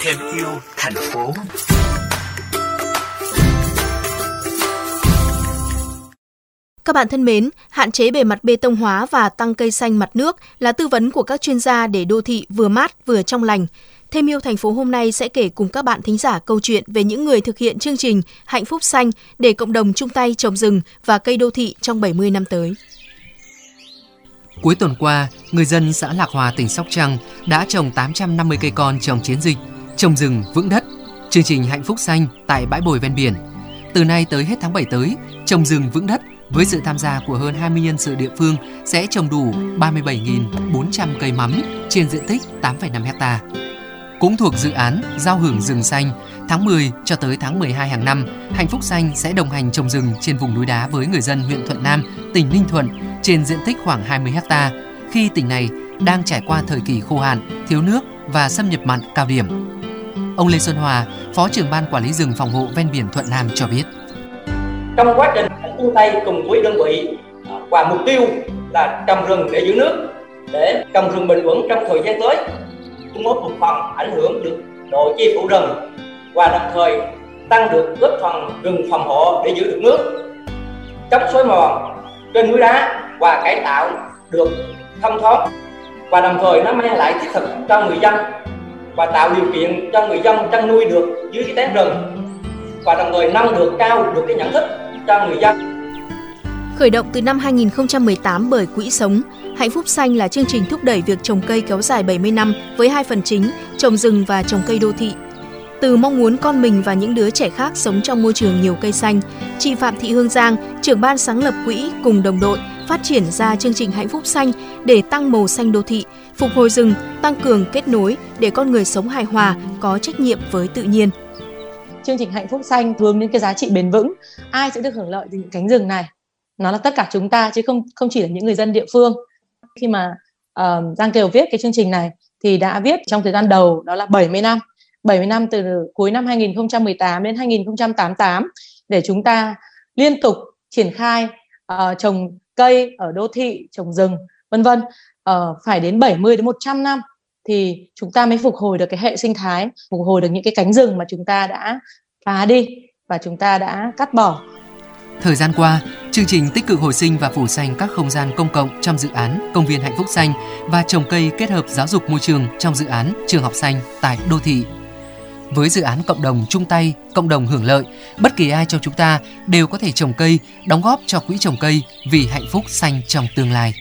Thêm yêu thành phố. Các bạn thân mến, hạn chế bề mặt bê tông hóa và tăng cây xanh mặt nước là tư vấn của các chuyên gia để đô thị vừa mát vừa trong lành. Thêm yêu thành phố hôm nay sẽ kể cùng các bạn thính giả câu chuyện về những người thực hiện chương trình Hạnh phúc xanh để cộng đồng chung tay trồng rừng và cây đô thị trong 70 năm tới. Cuối tuần qua, người dân xã Lạc Hòa, tỉnh Sóc Trăng đã trồng 850 cây con trong chiến dịch Trồng rừng vững đất, chương trình Hạnh phúc xanh tại bãi bồi ven biển. Từ nay tới hết tháng 7 tới, trồng rừng vững đất với sự tham gia của hơn 20 nhân sự địa phương sẽ trồng đủ 37.400 cây mắm trên diện tích 8,5 hecta. Cũng thuộc dự án Giao hưởng rừng xanh, tháng 10 cho tới tháng 12 hàng năm, Hạnh phúc xanh sẽ đồng hành trồng rừng trên vùng núi đá với người dân huyện Thuận Nam, tỉnh Ninh Thuận trên diện tích khoảng 20 hecta khi tỉnh này đang trải qua thời kỳ khô hạn, thiếu nước và xâm nhập mặn cao điểm. Ông Lê Xuân Hòa, Phó trưởng ban quản lý rừng phòng hộ ven biển Thuận Nam cho biết. Trong quá trình chung tay cùng với đơn vị à, và mục tiêu là trồng rừng để giữ nước, để trồng rừng bình vững trong thời gian tới, cũng có một phần ảnh hưởng được độ chi phủ rừng và đồng thời tăng được góp phần rừng phòng hộ để giữ được nước, chống xói mòn trên núi đá và cải tạo được thông thoáng và đồng thời nó mang lại thiết thực cho người dân và tạo điều kiện cho người dân chăn nuôi được dưới cái tán rừng và đồng thời nâng được cao được cái nhận thức cho người dân. Khởi động từ năm 2018 bởi Quỹ Sống, Hạnh phúc xanh là chương trình thúc đẩy việc trồng cây kéo dài 70 năm với hai phần chính, trồng rừng và trồng cây đô thị. Từ mong muốn con mình và những đứa trẻ khác sống trong môi trường nhiều cây xanh, chị Phạm Thị Hương Giang, trưởng ban sáng lập quỹ cùng đồng đội phát triển ra chương trình Hạnh phúc xanh để tăng màu xanh đô thị, phục hồi rừng, tăng cường kết nối để con người sống hài hòa, có trách nhiệm với tự nhiên. Chương trình Hạnh phúc xanh hướng đến cái giá trị bền vững, ai sẽ được hưởng lợi từ những cánh rừng này? Nó là tất cả chúng ta chứ không không chỉ là những người dân địa phương. Khi mà uh, Giang Kiều viết cái chương trình này thì đã viết trong thời gian đầu đó là 70 năm 70 năm từ cuối năm 2018 đến 2088 để chúng ta liên tục triển khai uh, trồng cây ở đô thị, trồng rừng, vân vân. Uh, phải đến 70 đến 100 năm thì chúng ta mới phục hồi được cái hệ sinh thái, phục hồi được những cái cánh rừng mà chúng ta đã phá đi và chúng ta đã cắt bỏ. Thời gian qua, chương trình tích cực hồi sinh và phủ xanh các không gian công cộng trong dự án Công viên Hạnh phúc xanh và trồng cây kết hợp giáo dục môi trường trong dự án Trường học xanh tại đô thị với dự án cộng đồng chung tay, cộng đồng hưởng lợi, bất kỳ ai trong chúng ta đều có thể trồng cây, đóng góp cho quỹ trồng cây vì hạnh phúc xanh trong tương lai.